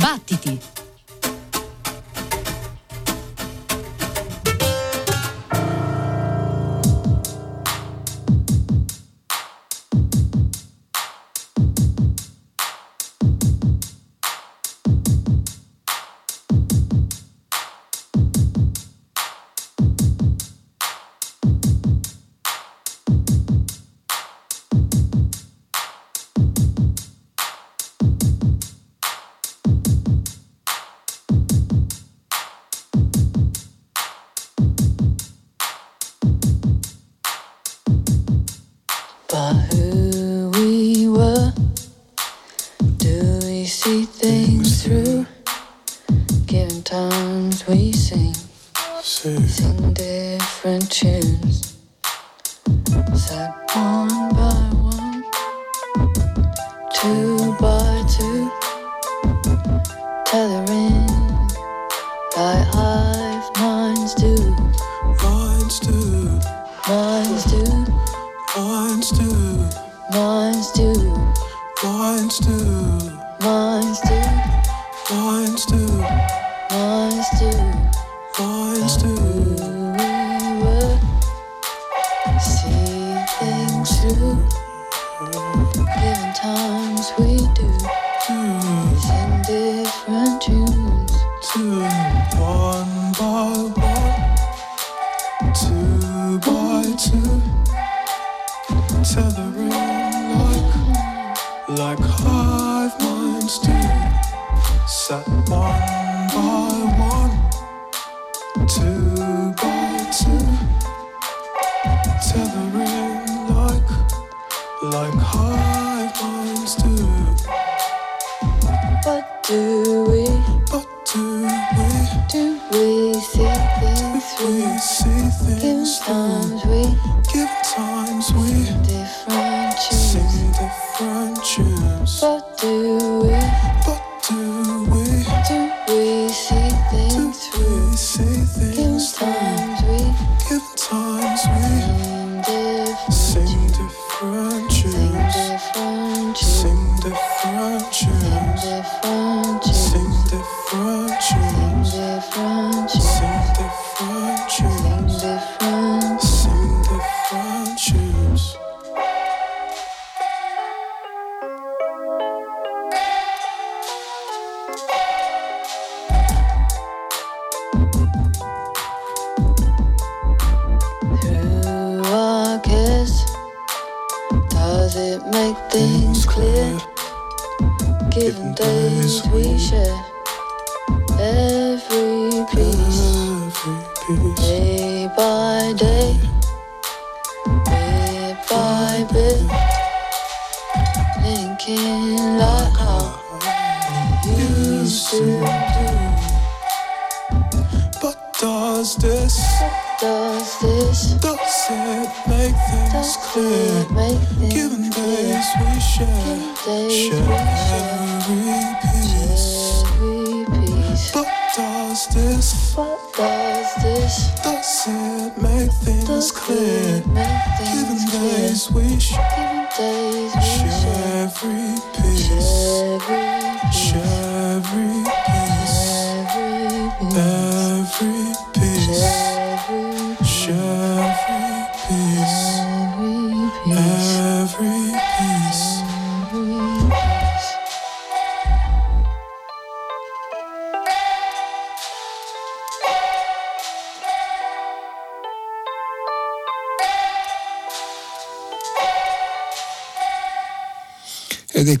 Battiti!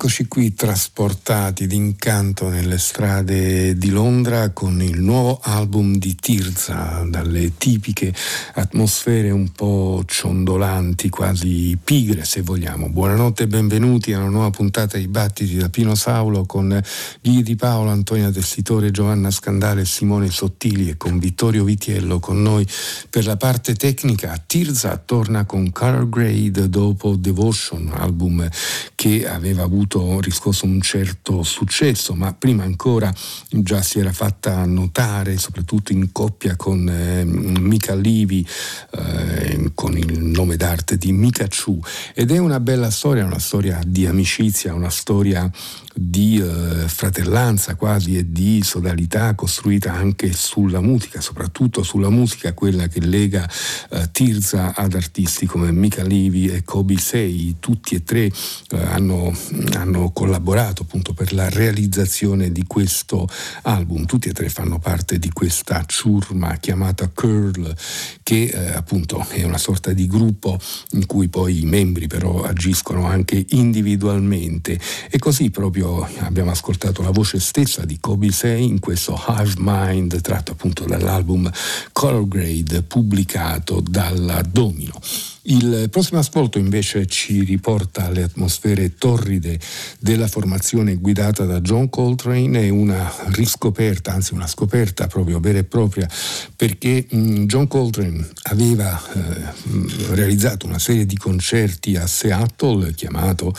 Eccoci qui trasportati d'incanto nelle strade di Londra con il nuovo album di Tirza, dalle tipiche atmosfere un po' ciondolanti, quasi pigre se vogliamo. Buonanotte e benvenuti a una nuova puntata di Battiti da Pino Saulo con Ghi Di Paolo, Antonia Tessitore, Giovanna Scandale, Simone Sottili e con Vittorio Vitiello con noi per la parte tecnica. Tirza torna con Color Grade dopo Devotion, album che aveva aveva avuto riscosso un certo successo, ma prima ancora già si era fatta notare, soprattutto in coppia con eh, Mika Livi, eh, con il nome d'arte di Mikachu ed è una bella storia, una storia di amicizia, una storia di eh, fratellanza quasi e di sodalità costruita anche sulla musica, soprattutto sulla musica, quella che lega eh, Tirza ad artisti come Mika Levy e Kobe Sei, tutti e tre eh, hanno, hanno, collaborato appunto per la realizzazione di questo album, tutti e tre fanno parte di questa ciurma chiamata Curl che eh, appunto è una sorta di gruppo in cui poi i membri però agiscono anche individualmente e così proprio abbiamo ascoltato la voce stessa di Kobe Say in questo Hive Mind tratto appunto dall'album Color Grade pubblicato dalla Domino. Il prossimo ascolto invece ci riporta alle atmosfere torride della formazione guidata da John Coltrane, è una riscoperta, anzi una scoperta proprio vera e propria, perché mm, John Coltrane aveva eh, realizzato una serie di concerti a Seattle chiamato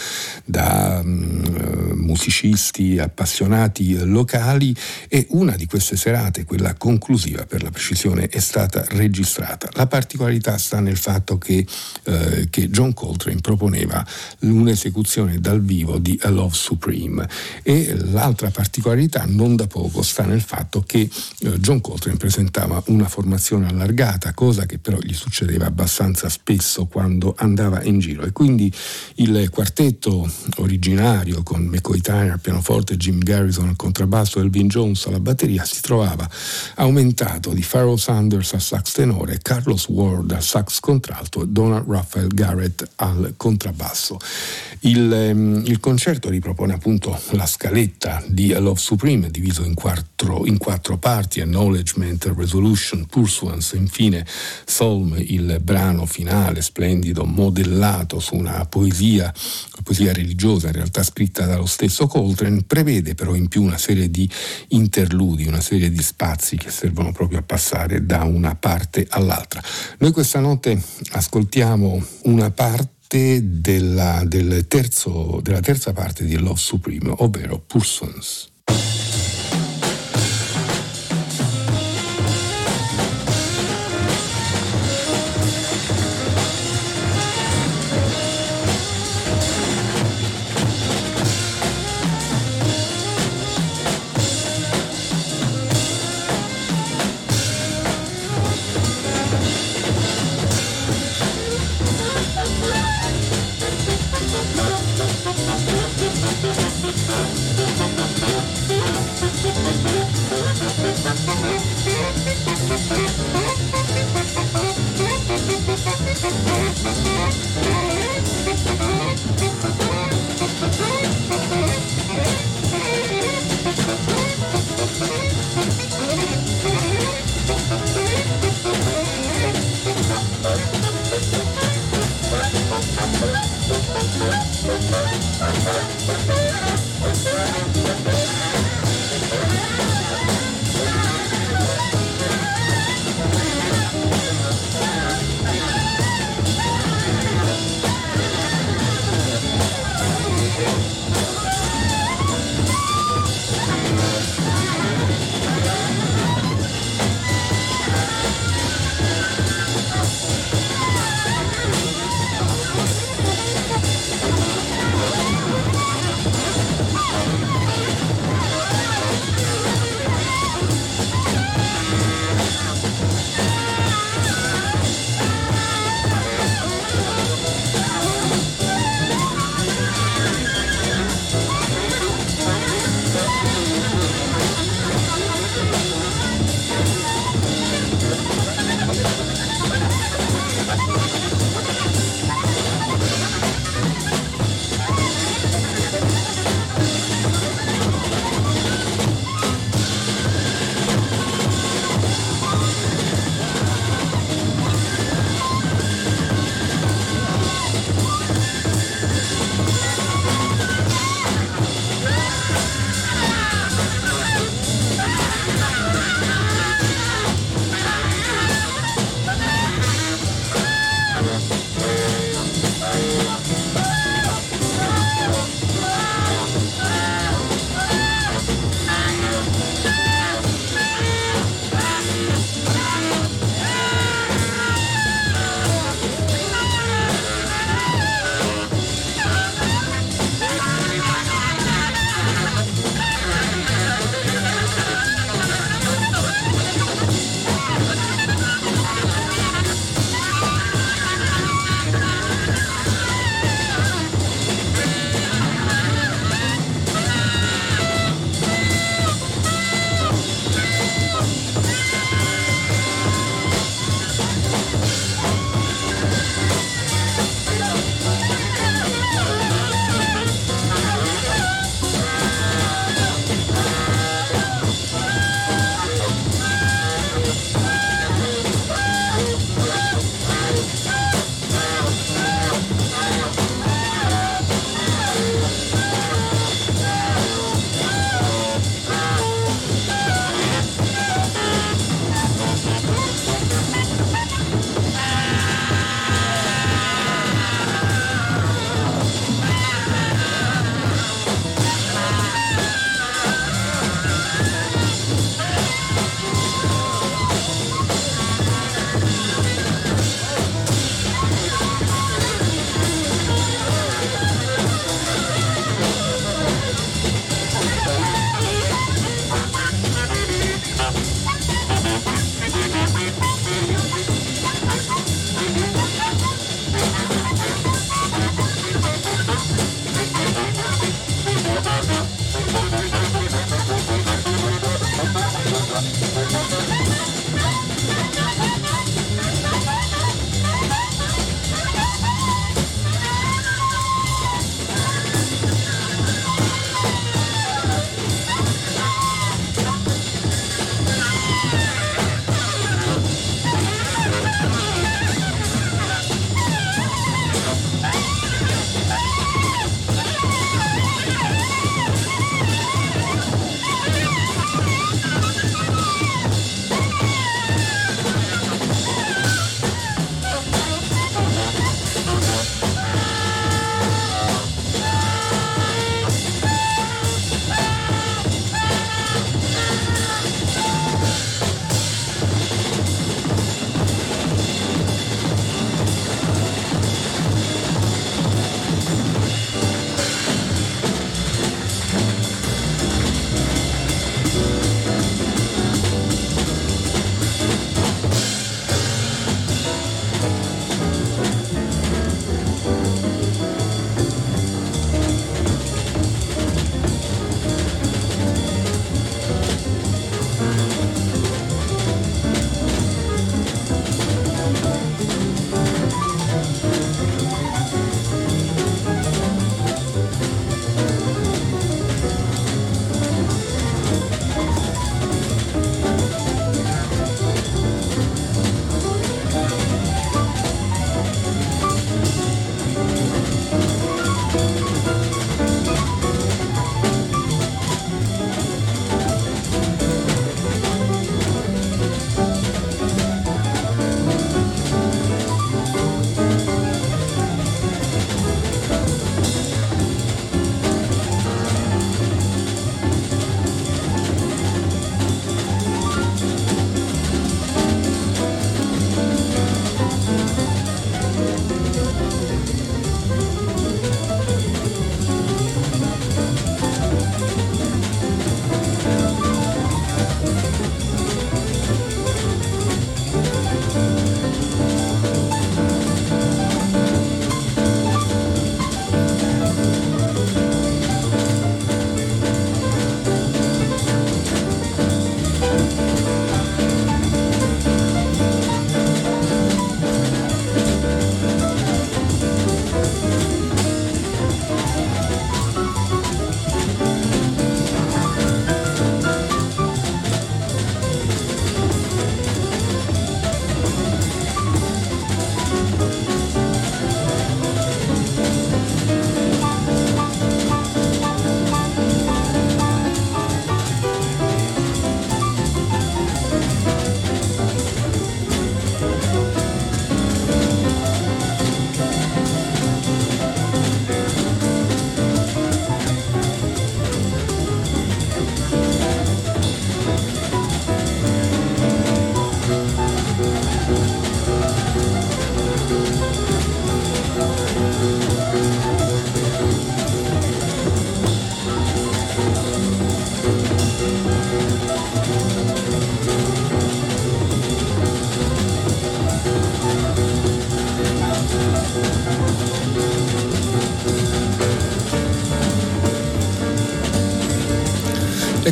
da um, musicisti appassionati locali e una di queste serate, quella conclusiva per la precisione, è stata registrata. La particolarità sta nel fatto che eh, che John Coltrane proponeva un'esecuzione dal vivo di A Love Supreme. E l'altra particolarità non da poco sta nel fatto che eh, John Coltrane presentava una formazione allargata, cosa che però gli succedeva abbastanza spesso quando andava in giro. E quindi il quartetto originario con McCoy Tyner al pianoforte, Jim Garrison al contrabbasso e Elvin Jones alla batteria si trovava aumentato di Pharoah Sanders al sax tenore, Carlos Ward al sax contralto e Donald Raphael Garrett al contrabbasso. Il, ehm, il, concerto ripropone appunto la scaletta di A Love Supreme, diviso in quattro, in quattro parti, Acknowledgement, Resolution, Pursuance, infine Psalm, il brano finale splendido, modellato su una poesia, una poesia religiosa in realtà scritta dallo stesso Coltrane, prevede però in più una serie di interludi, una serie di spazi che servono proprio a passare da una parte all'altra. Noi questa notte ascoltiamo una parte della, del terzo, della terza parte di Love Supreme, ovvero Pursuance.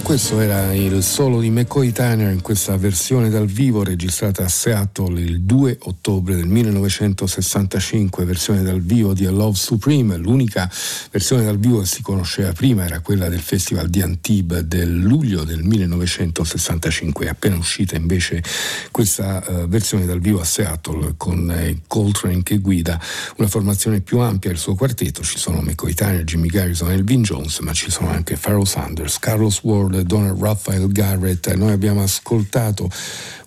Questo era il solo di McCoy Tyner in questa versione dal vivo registrata a Seattle il 2 ottobre del 1965, versione dal vivo di A Love Supreme. L'unica versione dal vivo che si conosceva prima era quella del Festival di Antibes del luglio del 1965. È appena uscita invece questa uh, versione dal vivo a Seattle con eh, Coltrane che guida una formazione più ampia del suo quartetto. Ci sono McCoy Tyner, Jimmy Garrison Elvin Jones, ma ci sono anche Pharoah Sanders, Carlos Ward Donald Raphael Garrett. Noi abbiamo ascoltato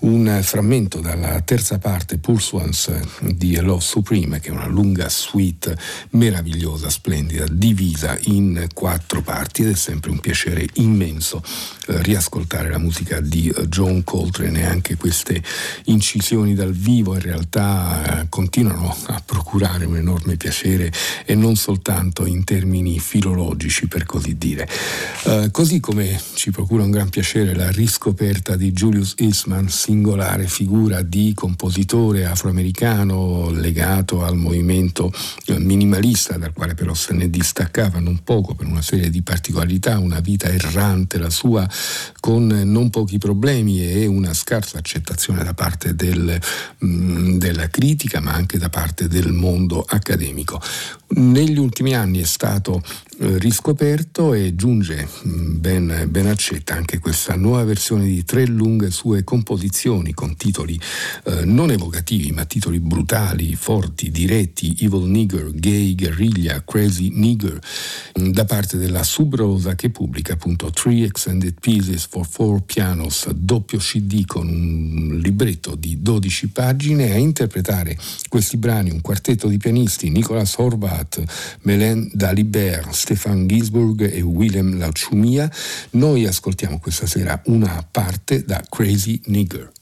un frammento dalla terza parte, Pursuance di Love Supreme, che è una lunga suite meravigliosa, splendida, divisa in quattro parti ed è sempre un piacere immenso eh, riascoltare la musica di eh, John Coltrane e anche queste incisioni dal vivo in realtà eh, continuano a procurare un enorme piacere e non soltanto in termini filologici per così dire. Eh, così come ci procura un gran piacere la riscoperta di Julius Eastman, singolare figura di compositore afroamericano legato al movimento eh, minimalista, dal quale però se ne distaccava non poco per una serie di particolarità, una vita errante la sua, con non pochi problemi e una scarsa accettazione da parte del, mm, della critica, ma anche da parte del mondo accademico. Negli ultimi anni è stato riscoperto e giunge mm, ben, ben, accetta anche questa nuova versione di tre lunghe sue composizioni con titoli eh, non evocativi ma titoli brutali, forti, diretti, Evil Nigger, Gay, Guerriglia, Crazy Nigger mm, da parte della Subrosa che pubblica appunto Three Extended Pieces for Four Pianos doppio CD con un libretto di 12 pagine. A interpretare questi brani un quartetto di pianisti Nicolas Horvat, Mélène Dalibert, Stefan Gisburg e Willem Lauchumia, noi ascoltiamo questa sera una parte da Crazy Nigger.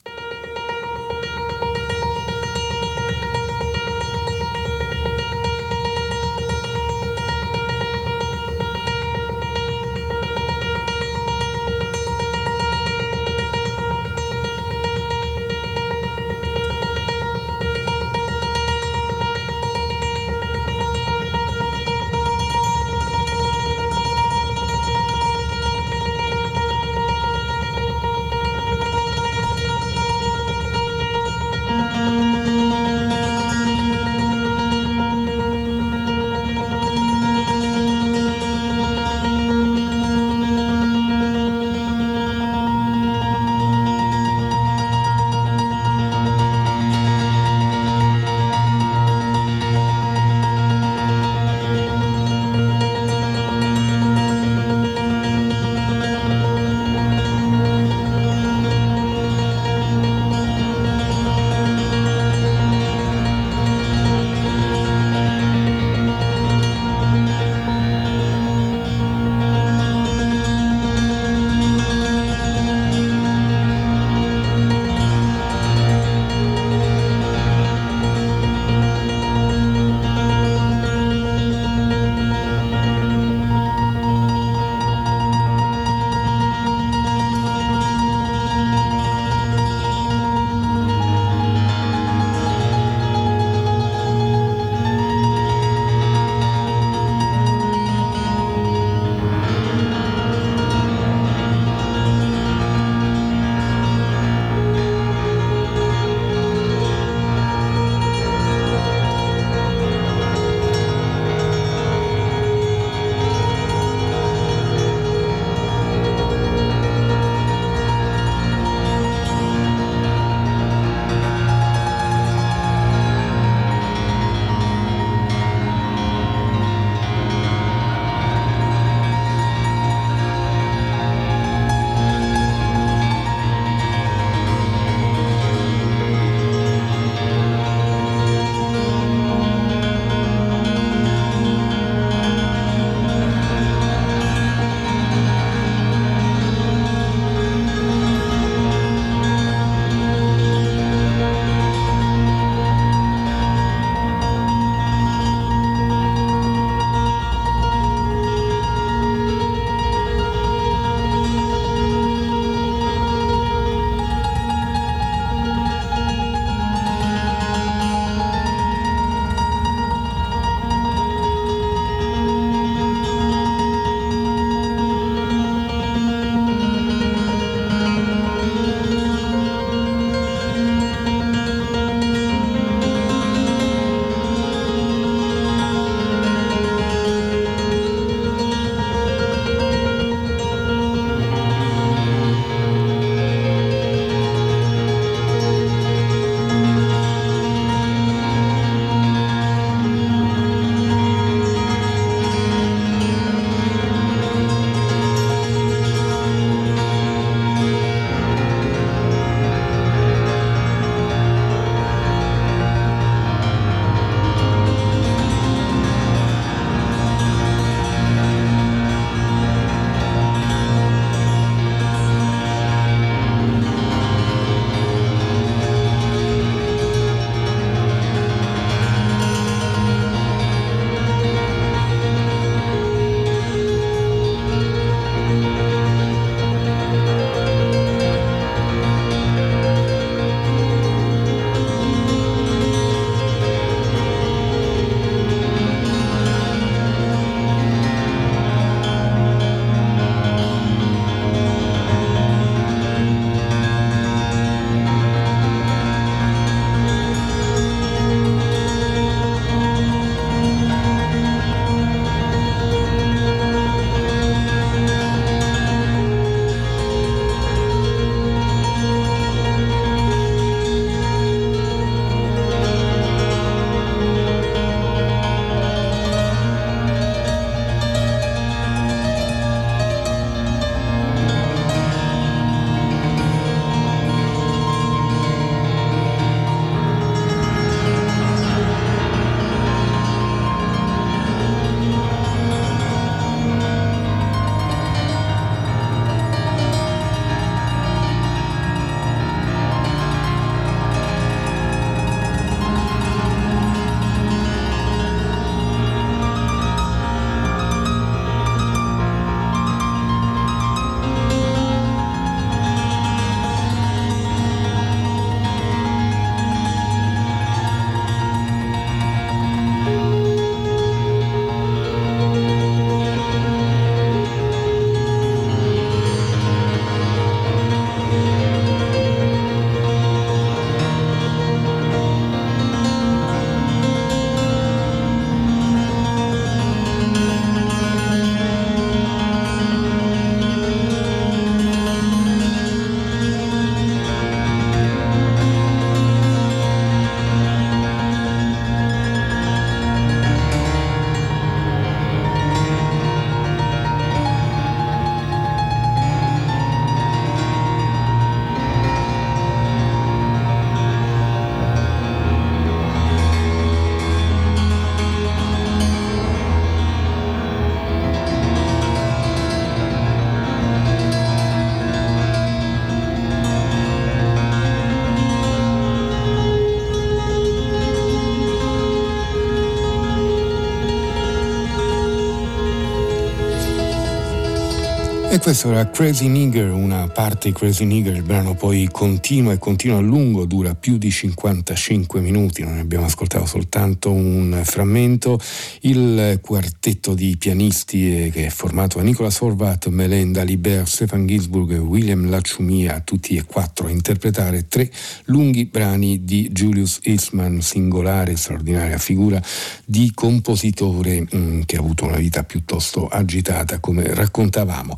Questo era Crazy Nigger, una parte di Crazy Nigger, il brano poi continua e continua a lungo, dura più di 55 minuti, non ne abbiamo ascoltato soltanto un frammento. Il quartetto di pianisti che è formato da Nicola Sorvat, Melenda Liber, Stefan Ginsburg e William Lacciumia, tutti e quattro a interpretare tre lunghi brani di Julius Eastman, singolare, straordinaria figura di compositore mh, mm, che ha avuto una vita piuttosto agitata, come raccontavamo.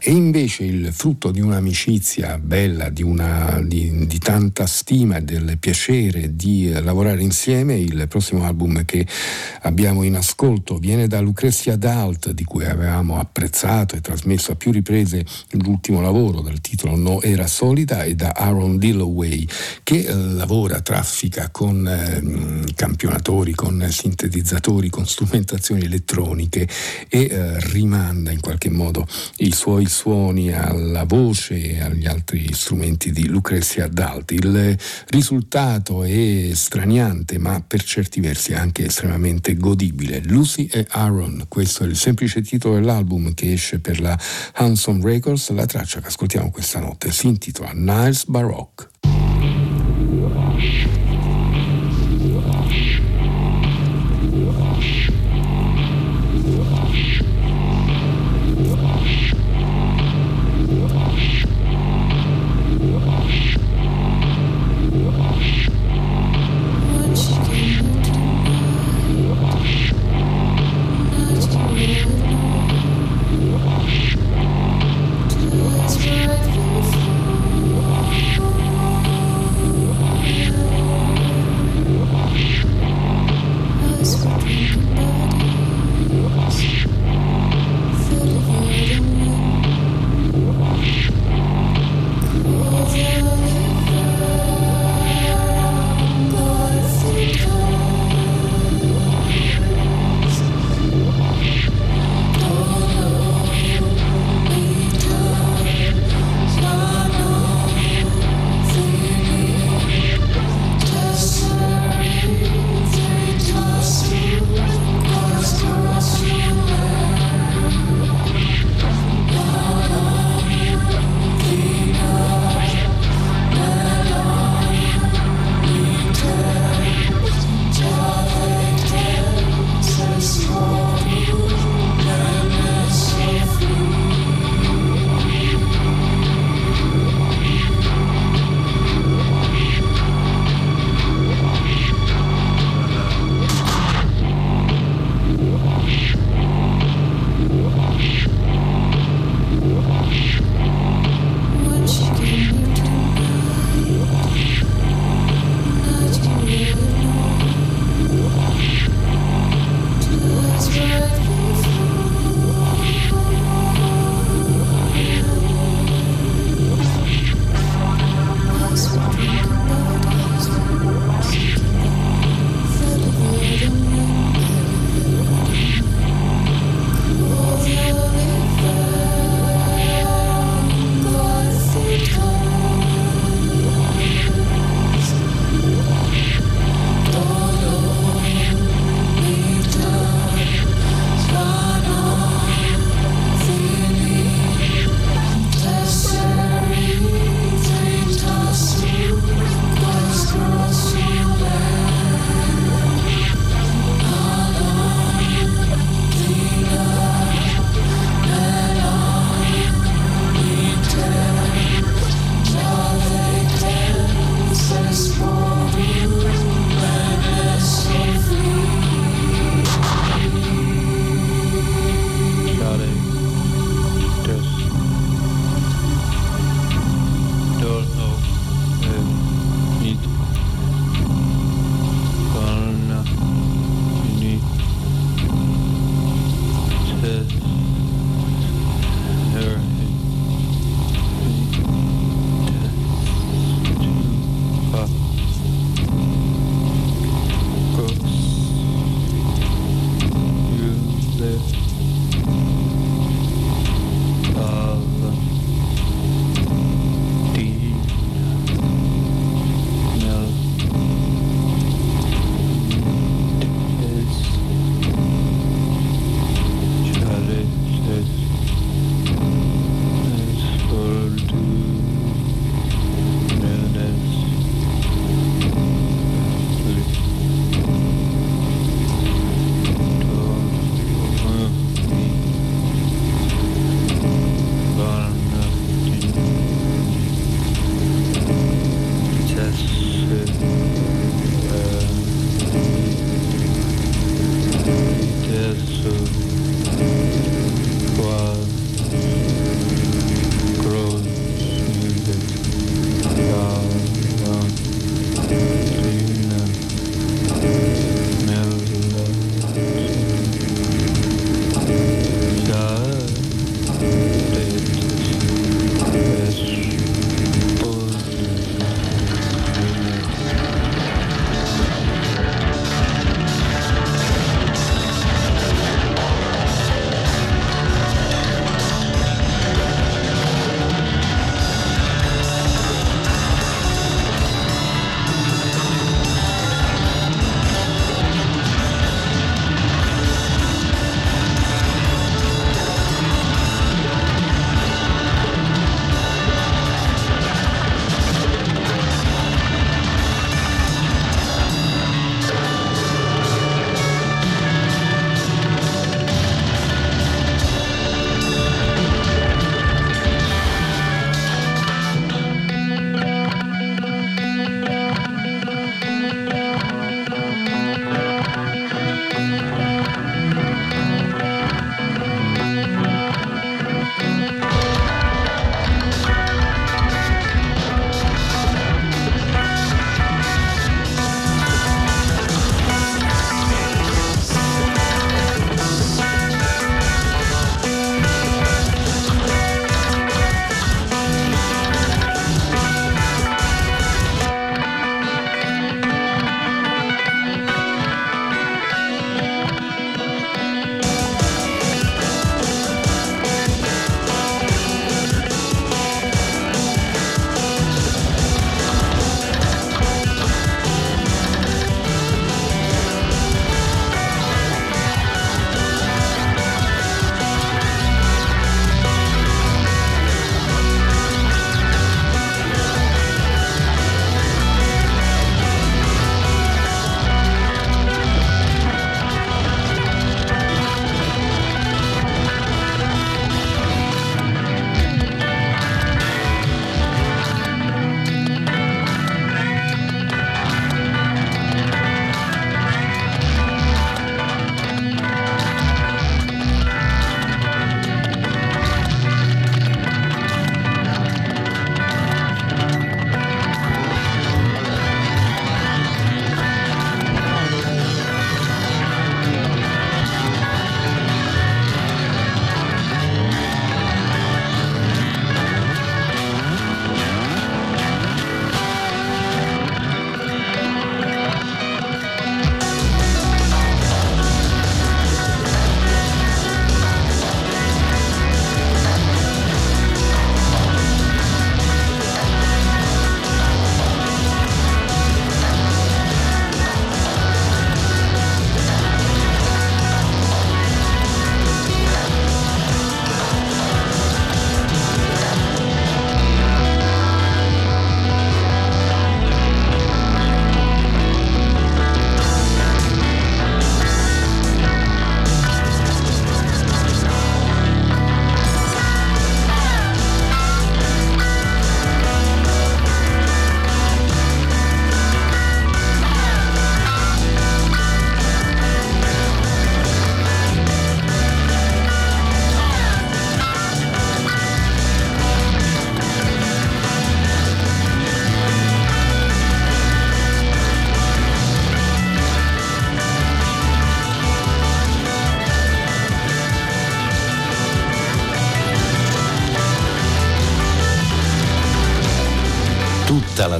E invece il frutto di un'amicizia bella, di, una, di, di tanta stima e del piacere di lavorare insieme, il prossimo album che abbiamo in ascolto viene da Lucrezia Dalt, di cui avevamo apprezzato e trasmesso a più riprese l'ultimo lavoro dal titolo No Era Solida, e da Aaron Dilloway, che eh, lavora, traffica con eh, campionatori, con sintetizzatori, con strumentazioni elettroniche e eh, rimanda in qualche modo il suoi suoni alla voce e agli altri strumenti di Lucrezia Dalti. Il risultato è straniante ma per certi versi anche estremamente godibile. Lucy e Aaron, questo è il semplice titolo dell'album che esce per la Hanson Records, la traccia che ascoltiamo questa notte si intitola Niles Baroque.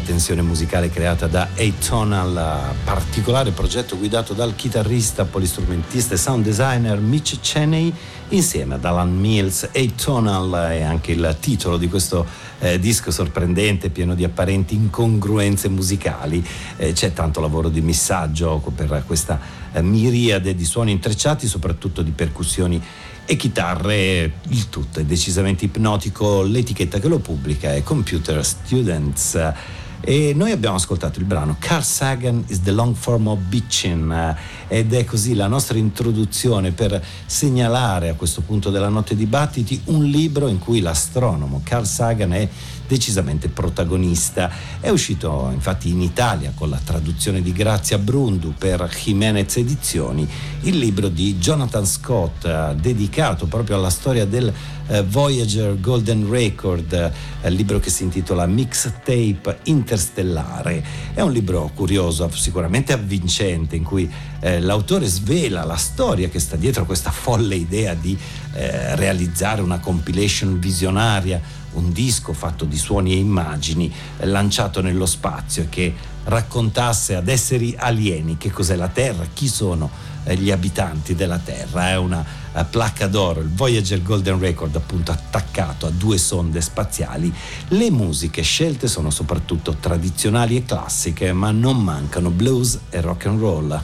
Tensione musicale creata da Atonal, particolare progetto guidato dal chitarrista, polistrumentista e sound designer Mitch Cheney insieme ad Alan Mills. Atonal è anche il titolo di questo eh, disco sorprendente, pieno di apparenti incongruenze musicali. Eh, c'è tanto lavoro di missaggio per questa eh, miriade di suoni intrecciati, soprattutto di percussioni e chitarre, il tutto è decisamente ipnotico, l'etichetta che lo pubblica è Computer Students. E noi abbiamo ascoltato il brano Carl Sagan is the long form of bitchin ed è così la nostra introduzione per segnalare a questo punto della notte dibattiti un libro in cui l'astronomo Carl Sagan è decisamente protagonista. È uscito infatti in Italia con la traduzione di Grazia Brundu per Jimenez Edizioni il libro di Jonathan Scott eh, dedicato proprio alla storia del eh, Voyager Golden Record, eh, il libro che si intitola Mixtape Interstellare. È un libro curioso, sicuramente avvincente, in cui l'autore svela la storia che sta dietro questa folle idea di realizzare una compilation visionaria un disco fatto di suoni e immagini eh, lanciato nello spazio che raccontasse ad esseri alieni che cos'è la Terra, chi sono eh, gli abitanti della Terra. È una eh, placca d'oro, il Voyager Golden Record appunto attaccato a due sonde spaziali. Le musiche scelte sono soprattutto tradizionali e classiche, ma non mancano blues e rock and roll.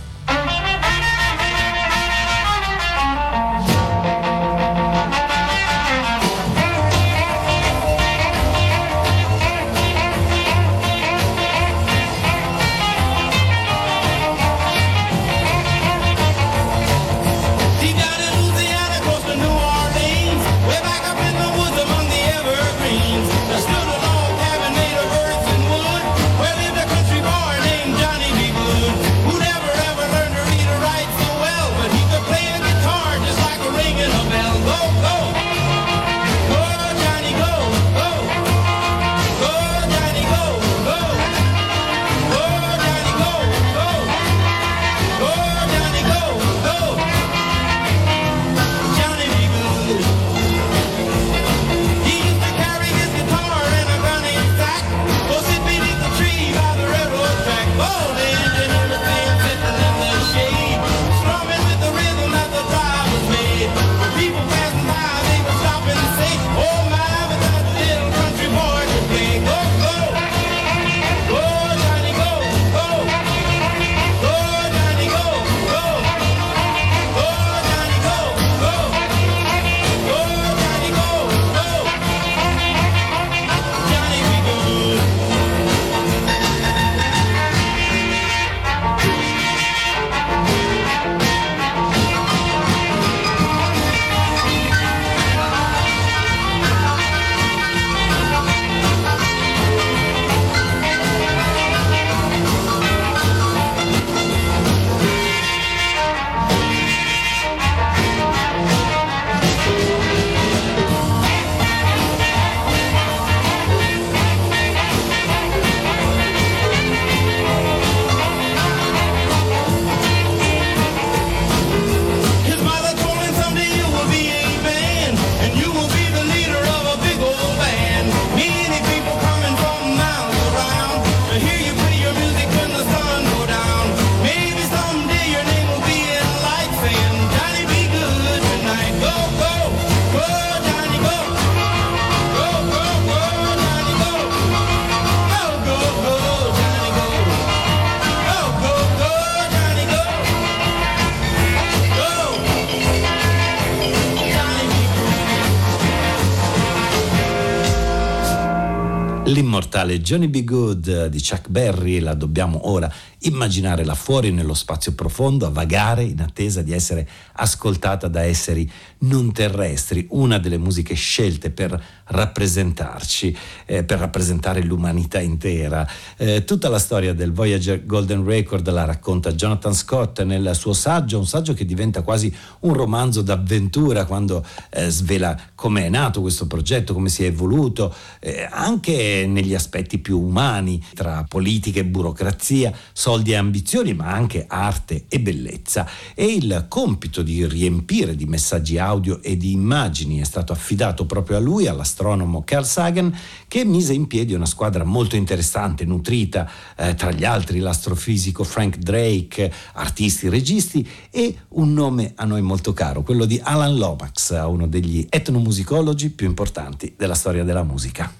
L'immortale Johnny B. Good di Chuck Berry, la dobbiamo ora immaginare là fuori nello spazio profondo, a vagare in attesa di essere ascoltata da esseri non terrestri, una delle musiche scelte per rappresentarci, eh, per rappresentare l'umanità intera. Eh, tutta la storia del Voyager Golden Record la racconta Jonathan Scott nel suo saggio, un saggio che diventa quasi un romanzo d'avventura quando eh, svela come è nato questo progetto, come si è evoluto, eh, anche negli aspetti più umani, tra politica e burocrazia, soldi e ambizioni, ma anche arte e bellezza. E il compito di riempire di messaggi audio e di immagini è stato affidato proprio a lui, all'astronomo Carl Sagan, che mise in piedi una squadra molto interessante, nutrita, eh, tra gli altri l'astrofisico Frank Drake, artisti, registi e un nome a noi molto caro, quello di Alan Lomax, uno degli etnomusicologi più importanti della storia della musica.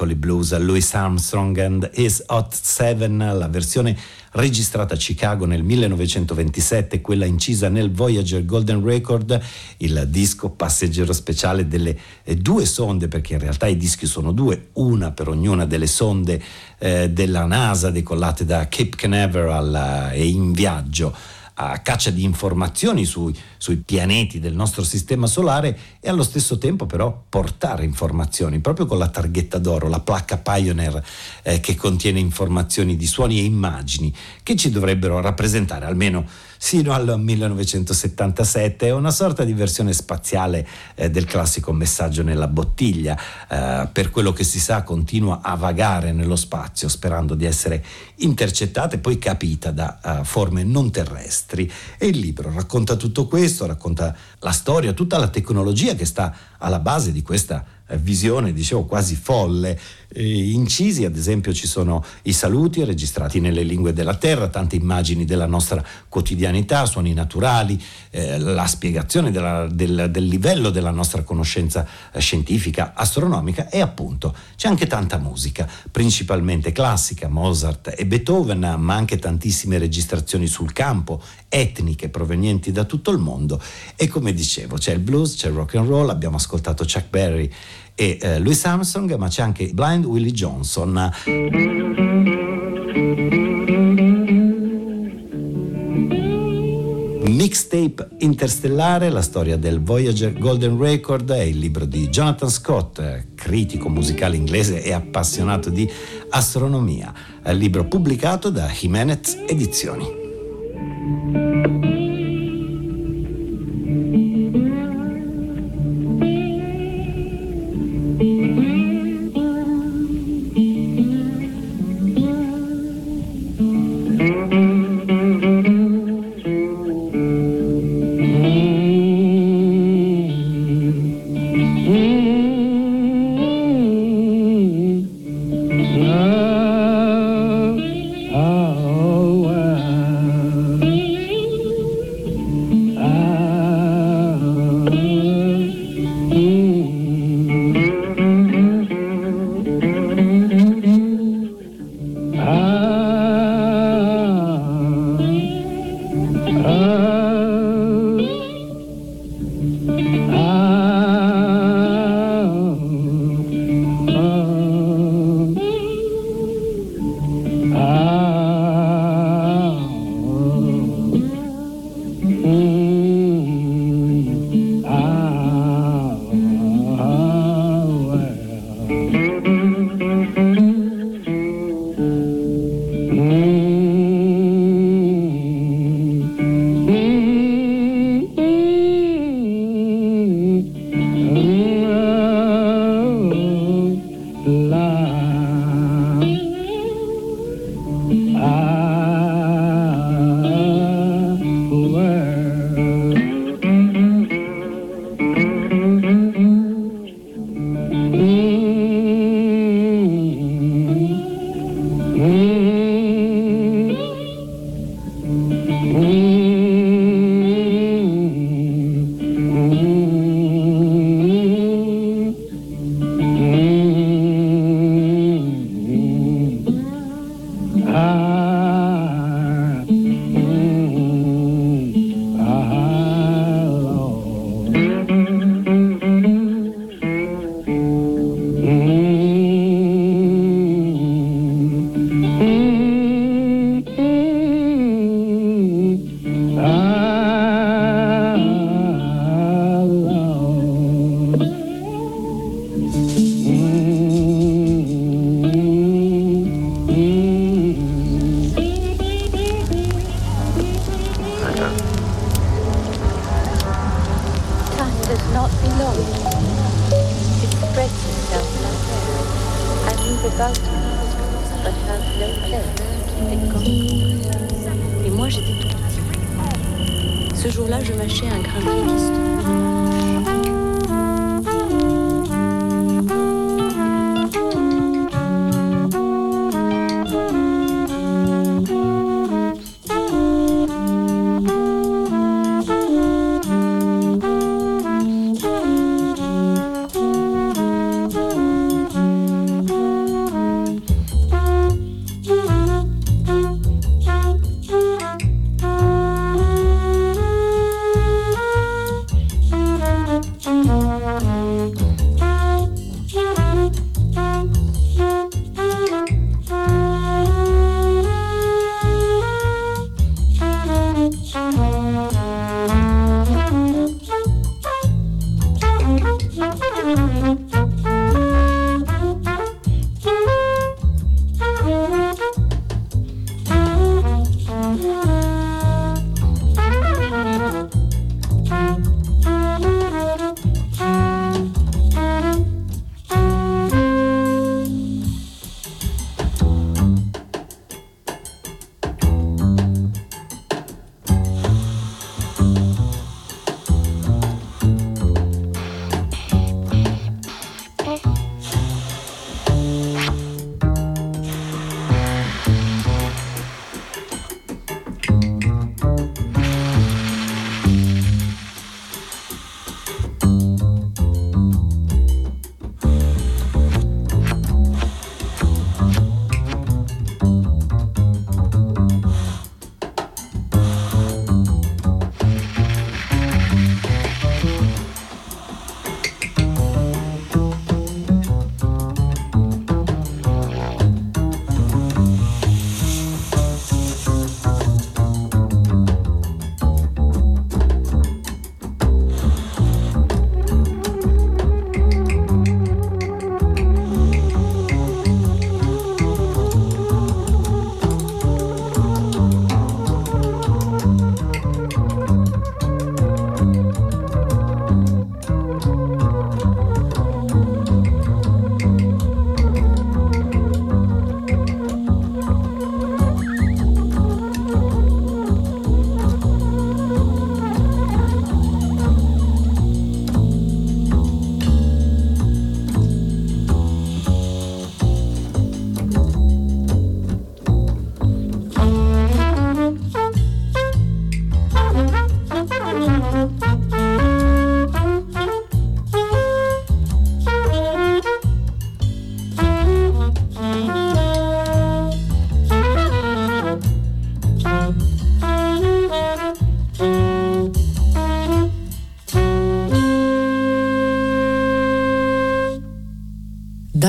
Melancholy Blues, Louis Armstrong and His Hot Seven, la versione registrata a Chicago nel 1927, quella incisa nel Voyager Golden Record, il disco passeggero speciale delle eh, due sonde, perché in realtà i dischi sono due, una per ognuna delle sonde eh, della NASA decollate da Cape Canaveral eh, e in viaggio a caccia di informazioni sui, sui, pianeti del nostro sistema solare e allo stesso tempo però portare informazioni proprio con la targhetta d'oro, la placca Pioneer eh, che contiene informazioni di suoni e immagini che ci dovrebbero rappresentare almeno sino al 1977, è una sorta di versione spaziale eh, del classico messaggio nella bottiglia, eh, per quello che si sa continua a vagare nello spazio sperando di essere intercettata e poi capita da uh, forme non terrestri e il libro racconta tutto questo, racconta la storia, tutta la tecnologia che sta alla base di questa eh, visione, dicevo, quasi folle. Eh, incisi, ad esempio, ci sono i saluti registrati nelle lingue della terra, tante immagini della nostra quotidianità, suoni naturali, eh, la spiegazione della, del, del, livello della nostra conoscenza eh, scientifica, astronomica e appunto c'è anche tanta musica, principalmente classica, Mozart e Beethoven, ma anche tantissime registrazioni sul campo, etniche provenienti da tutto il mondo. E come dicevo c'è il blues, c'è il rock and roll, abbiamo ascoltato Chuck Berry e eh, Louis Armstrong, ma c'è anche Blind Willie Johnson. Mixtape interstellare, la storia del Voyager Golden Record è il libro di Jonathan Scott, critico musicale inglese e appassionato di astronomia, il libro pubblicato da Jimenez Edizioni.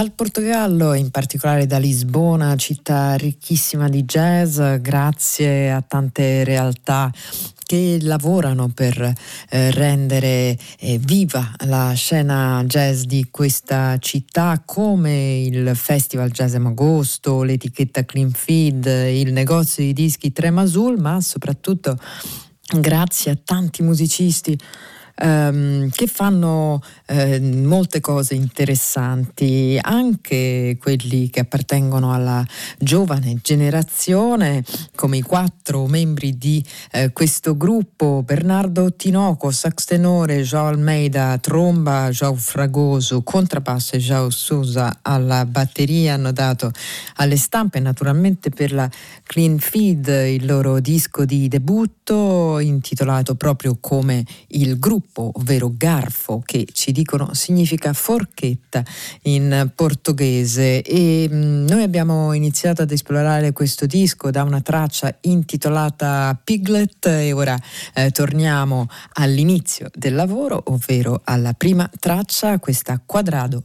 Portogallo, in particolare da Lisbona, città ricchissima di jazz, grazie a tante realtà che lavorano per eh, rendere eh, viva la scena jazz di questa città come il Festival Jazz Agosto, l'etichetta Clean Feed, il negozio di dischi Tremasul, ma soprattutto grazie a tanti musicisti ehm, che fanno eh, molte cose interessanti, anche quelli che appartengono alla giovane generazione, come i quattro membri di eh, questo gruppo, Bernardo Tinoco, sax tenore, Joao Almeida, tromba, Joao Fragoso, contrabbasso e Joao Sousa alla batteria, hanno dato alle stampe naturalmente per la Clean Feed il loro disco di debutto intitolato proprio come il gruppo garfo, ovvero garfo, che ci dicono significa forchetta in portoghese. E mm, noi abbiamo iniziato ad esplorare questo disco da una traccia intitolata Piglet e ora eh, torniamo all'inizio del lavoro, ovvero alla prima traccia, questa quadrado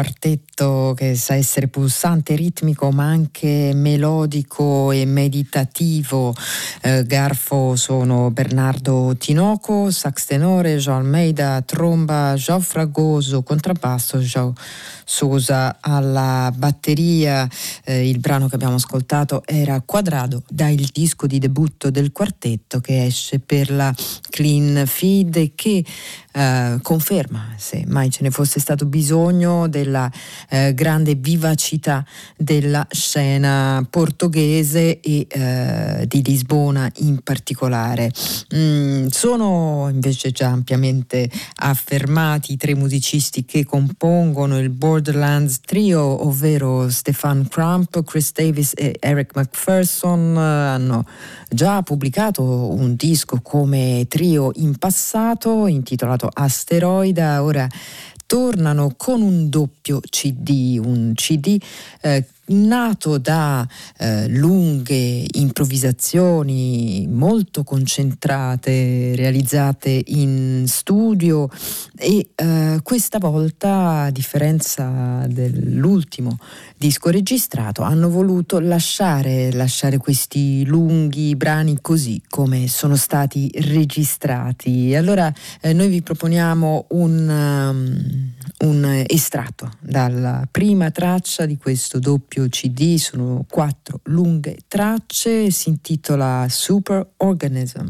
un quartetto che sa essere pulsante, ritmico, ma anche melodico e meditativo. Eh, Garfo sono Bernardo Tinoco, sax tenore, João Almeida, tromba, João Fragoso, contrabbasso, João Sosa alla batteria. Eh, il brano che abbiamo ascoltato era Quadrado, dal disco di debutto del quartetto che esce per la Clean Feed che eh, conferma, se mai ce ne fosse stato bisogno, della eh, grande vivacità della scena portoghese e eh, di Lisbona in particolare. Mm, sono invece già ampiamente affermati i tre musicisti che compongono il Borderlands Trio, ovvero Stefan Crump, Chris Davis e Eric McPherson, hanno già pubblicato un disco come trio in passato intitolato Asteroida, ora tornano con un doppio CD, un CD eh, nato da eh, lunghe improvvisazioni molto concentrate realizzate in studio e eh, questa volta a differenza dell'ultimo disco registrato hanno voluto lasciare, lasciare questi lunghi brani così come sono stati registrati. Allora eh, noi vi proponiamo un, um, un estratto dalla prima traccia di questo doppio CD, sono quattro lunghe tracce, si intitola Super Organism.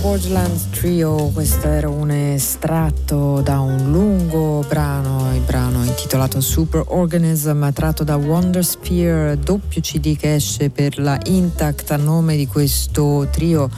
Borderlands Trio, questo era un estratto da un lungo brano, il brano intitolato Super Organism, tratto da Wondersphere, doppio CD che esce per la Intact a nome di questo trio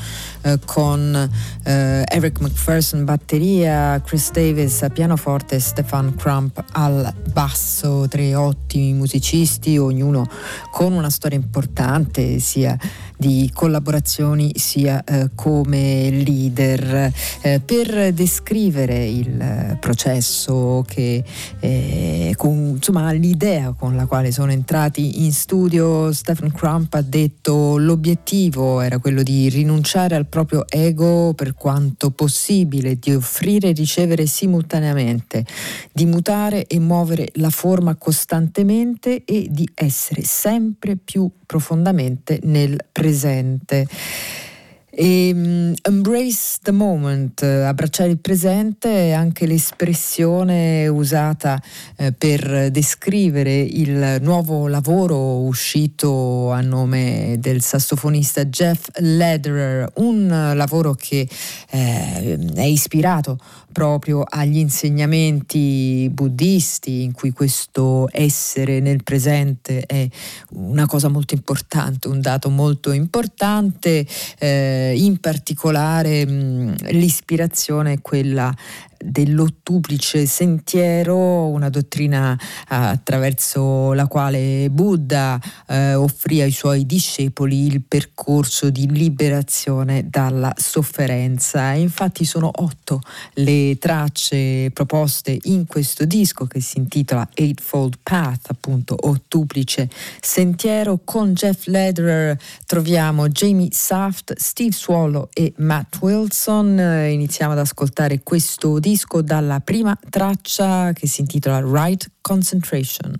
eh, con eh, Eric McPherson batteria, Chris Davis pianoforte e Stefan Crump al basso, tre ottimi musicisti, ognuno con una storia importante sia di collaborazioni sia eh, come leader. Eh, per descrivere il processo che eh, con, insomma l'idea con la quale sono entrati in studio Stephen Crump ha detto l'obiettivo era quello di rinunciare al proprio ego per quanto possibile, di offrire e ricevere simultaneamente, di mutare e muovere la forma costantemente e di essere sempre più profondamente nel presente. E, um, embrace the moment, abbracciare il presente è anche l'espressione usata eh, per descrivere il nuovo lavoro uscito a nome del sassofonista Jeff Lederer, un lavoro che eh, è ispirato proprio agli insegnamenti buddisti in cui questo essere nel presente è una cosa molto importante, un dato molto importante, eh, in particolare mh, l'ispirazione è quella dell'ottuplice sentiero, una dottrina attraverso la quale Buddha eh, offrì ai suoi discepoli il percorso di liberazione dalla sofferenza. Infatti sono otto le tracce proposte in questo disco che si intitola Eightfold Path, appunto ottuplice sentiero. Con Jeff Lederer troviamo Jamie Saft, Steve Swallow e Matt Wilson. Iniziamo ad ascoltare questo disco disco dalla prima traccia che si intitola Right Concentration.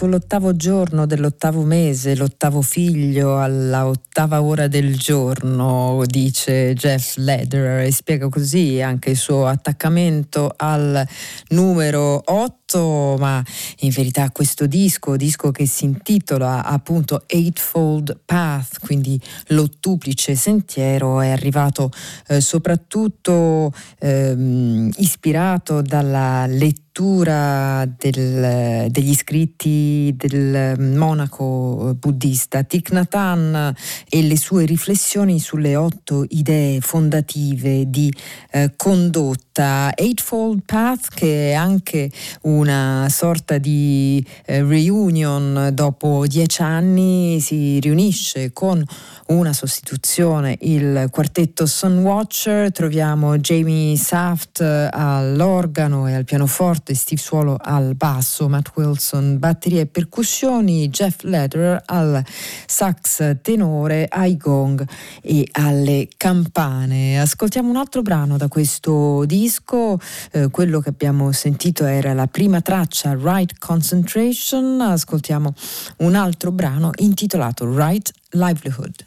Nato l'ottavo giorno dell'ottavo mese, l'ottavo figlio alla ottava ora del giorno, dice Jeff Lederer e spiega così anche il suo attaccamento al numero 8, ma in verità questo disco, disco che si intitola appunto Eightfold Path, quindi l'ottuplice sentiero, è arrivato eh, soprattutto eh, ispirato dalla lettura lettura del, degli scritti del monaco buddista. Thich Nhat Hanh e le sue riflessioni sulle otto idee fondative di eh, condotta. Eightfold Path che è anche una sorta di eh, reunion dopo dieci anni si riunisce con una sostituzione il quartetto Sunwatcher troviamo Jamie Saft all'organo e al pianoforte forte, Steve Suolo al basso, Matt Wilson batterie e percussioni, Jeff Lederer al sax tenore, ai gong e alle campane. Ascoltiamo un altro brano da questo disco, eh, quello che abbiamo sentito era la prima traccia, Right Concentration, ascoltiamo un altro brano intitolato Right Livelihood.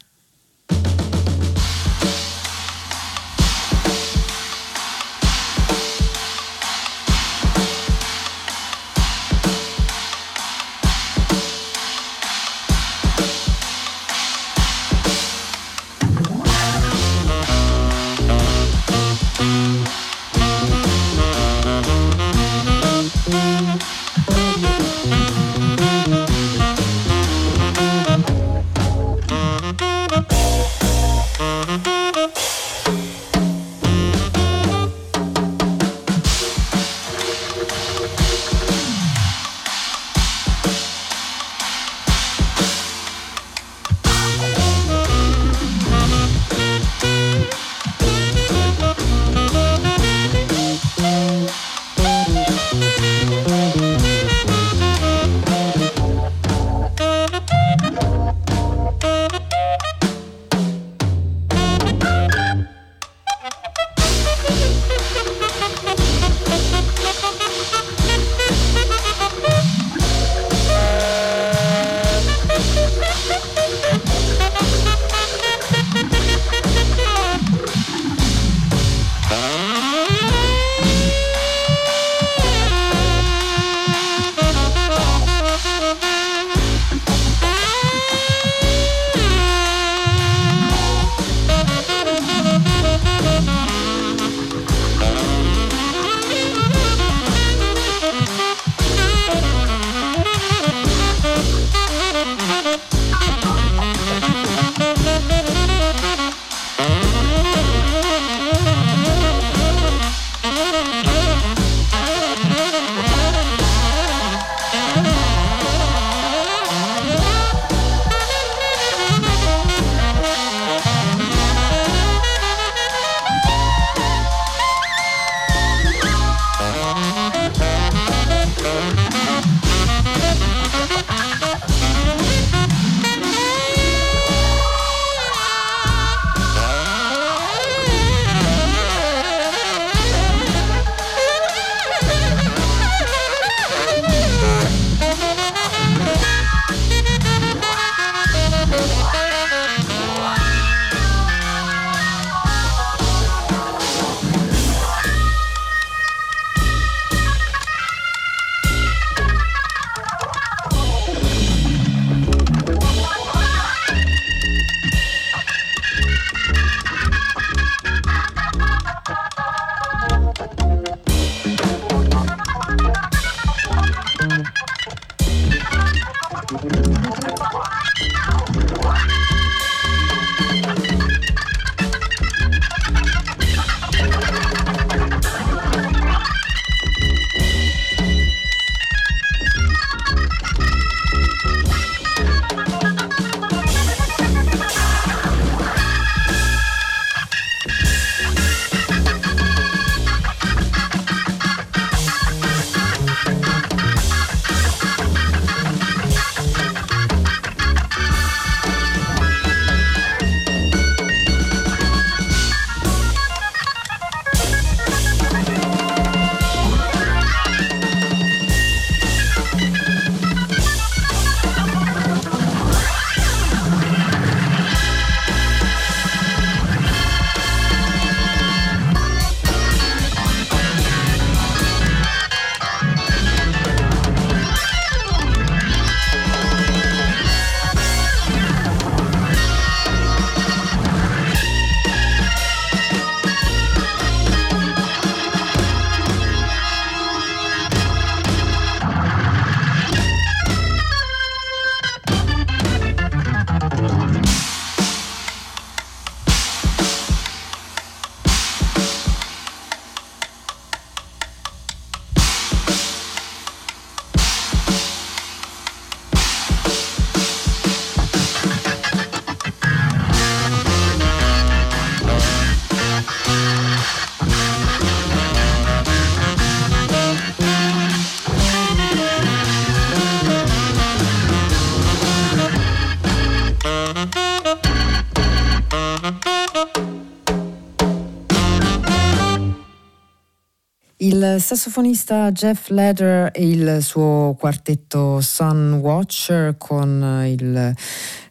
Sassofonista Jeff Leder e il suo quartetto Sun Watcher con il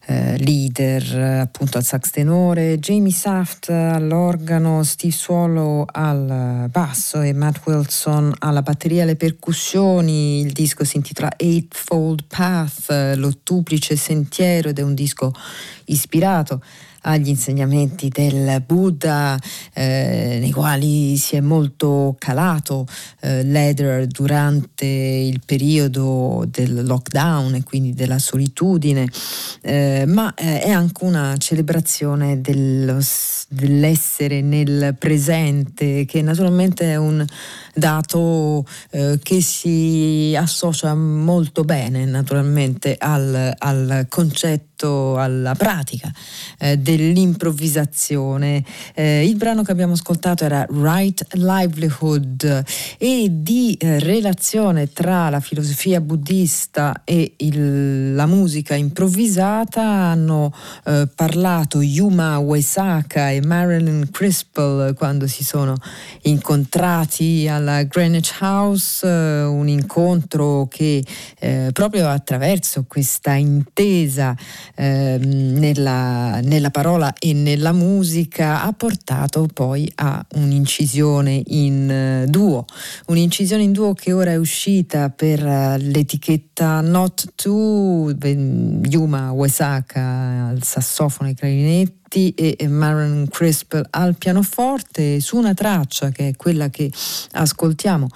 eh, leader appunto al sax tenore, Jamie Saft all'organo, Steve Swallow al basso e Matt Wilson alla batteria e alle percussioni. Il disco si intitola Eightfold Path, l'ottuplice sentiero ed è un disco ispirato agli insegnamenti del Buddha eh, nei quali si è molto calato eh, Leder durante il periodo del lockdown e quindi della solitudine, eh, ma eh, è anche una celebrazione dello, dell'essere nel presente che naturalmente è un dato eh, che si associa molto bene naturalmente al, al concetto, alla pratica eh, dell'improvvisazione. Eh, il brano che abbiamo ascoltato era Right Livelihood e di eh, relazione tra la filosofia buddista e il, la musica improvvisata hanno eh, parlato Yuma Uesaka e Marilyn Crispell quando si sono incontrati al alla Greenwich House, eh, un incontro che eh, proprio attraverso questa intesa eh, nella, nella, parola e nella musica ha portato poi a un'incisione in eh, duo, un'incisione in duo che ora è uscita per uh, l'etichetta Not To, Yuma Uesaka al sassofono e clarinetti e Maren Crisp al pianoforte su una traccia che è quella che ascoltiamo.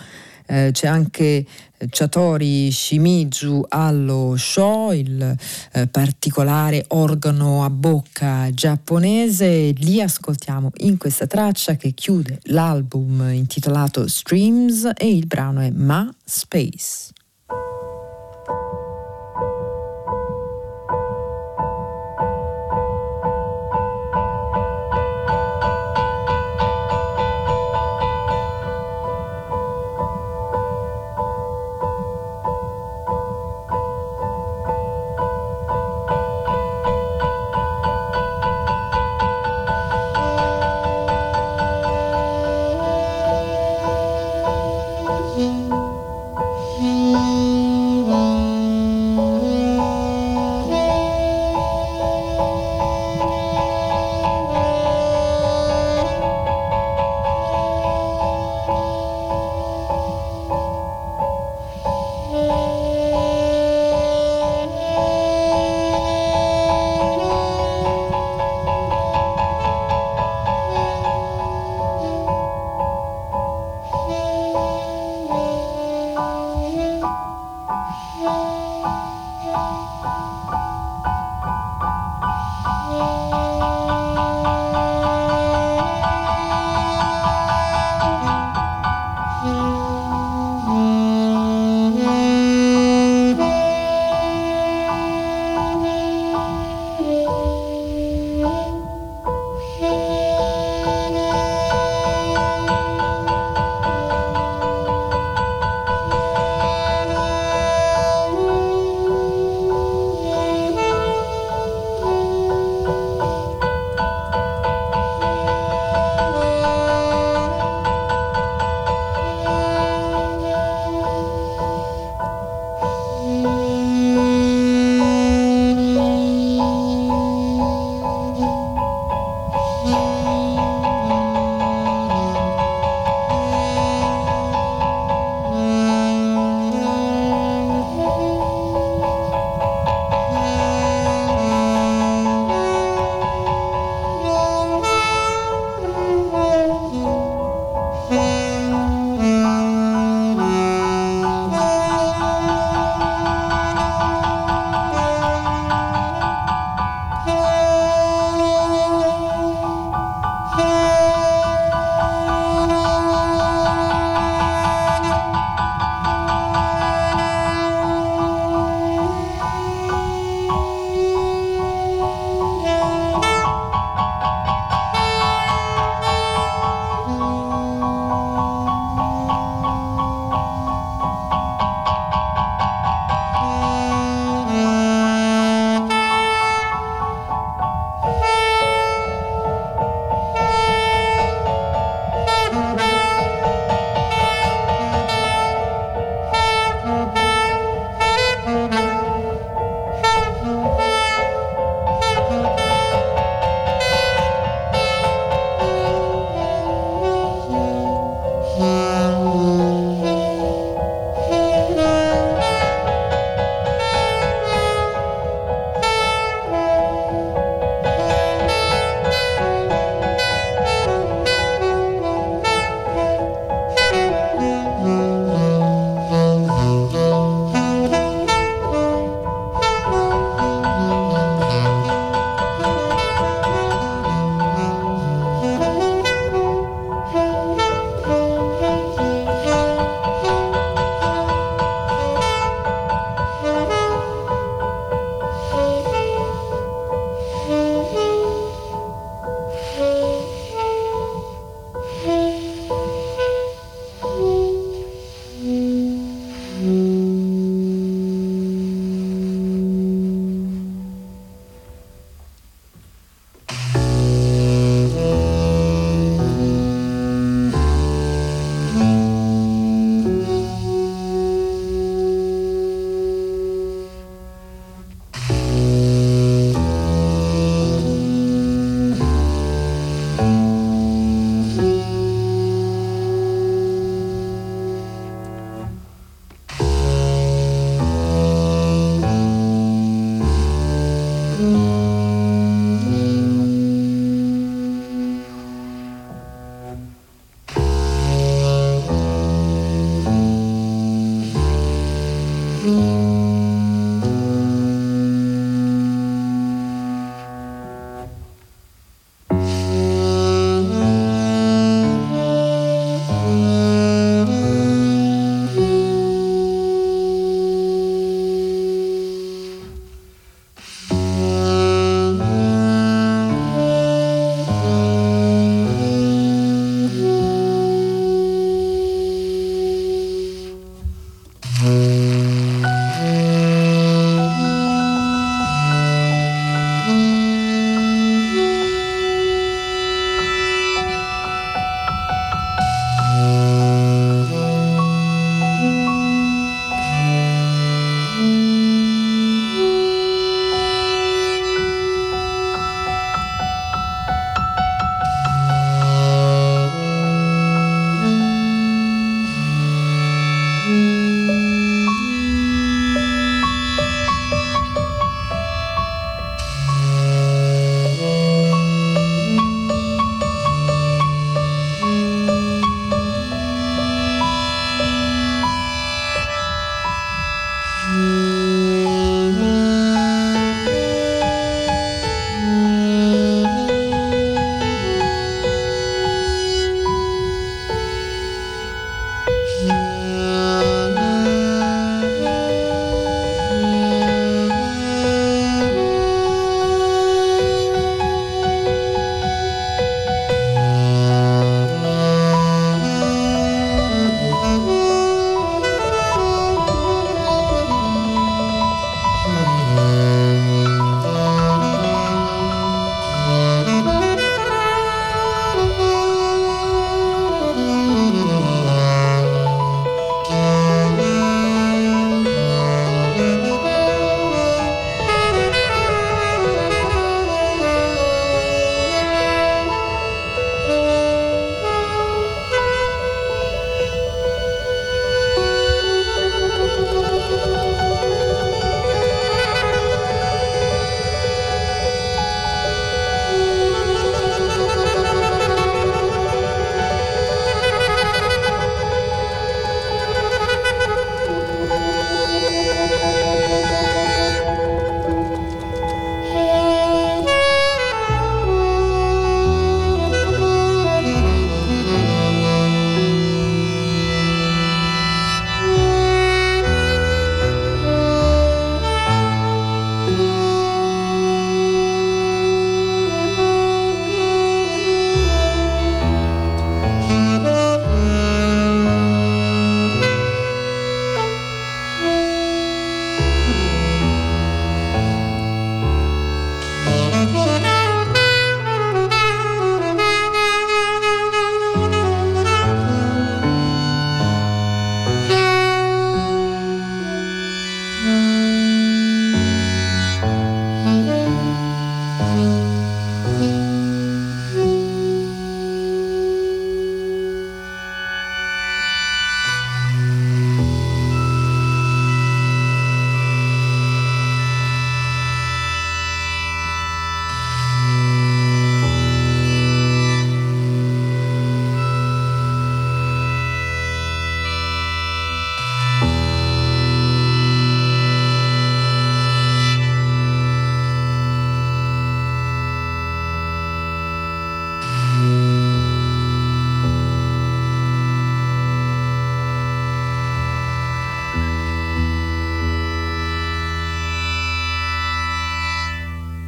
Eh, c'è anche Chatori Shimizu allo show, il eh, particolare organo a bocca giapponese. Li ascoltiamo in questa traccia che chiude l'album intitolato Streams e il brano è Ma Space.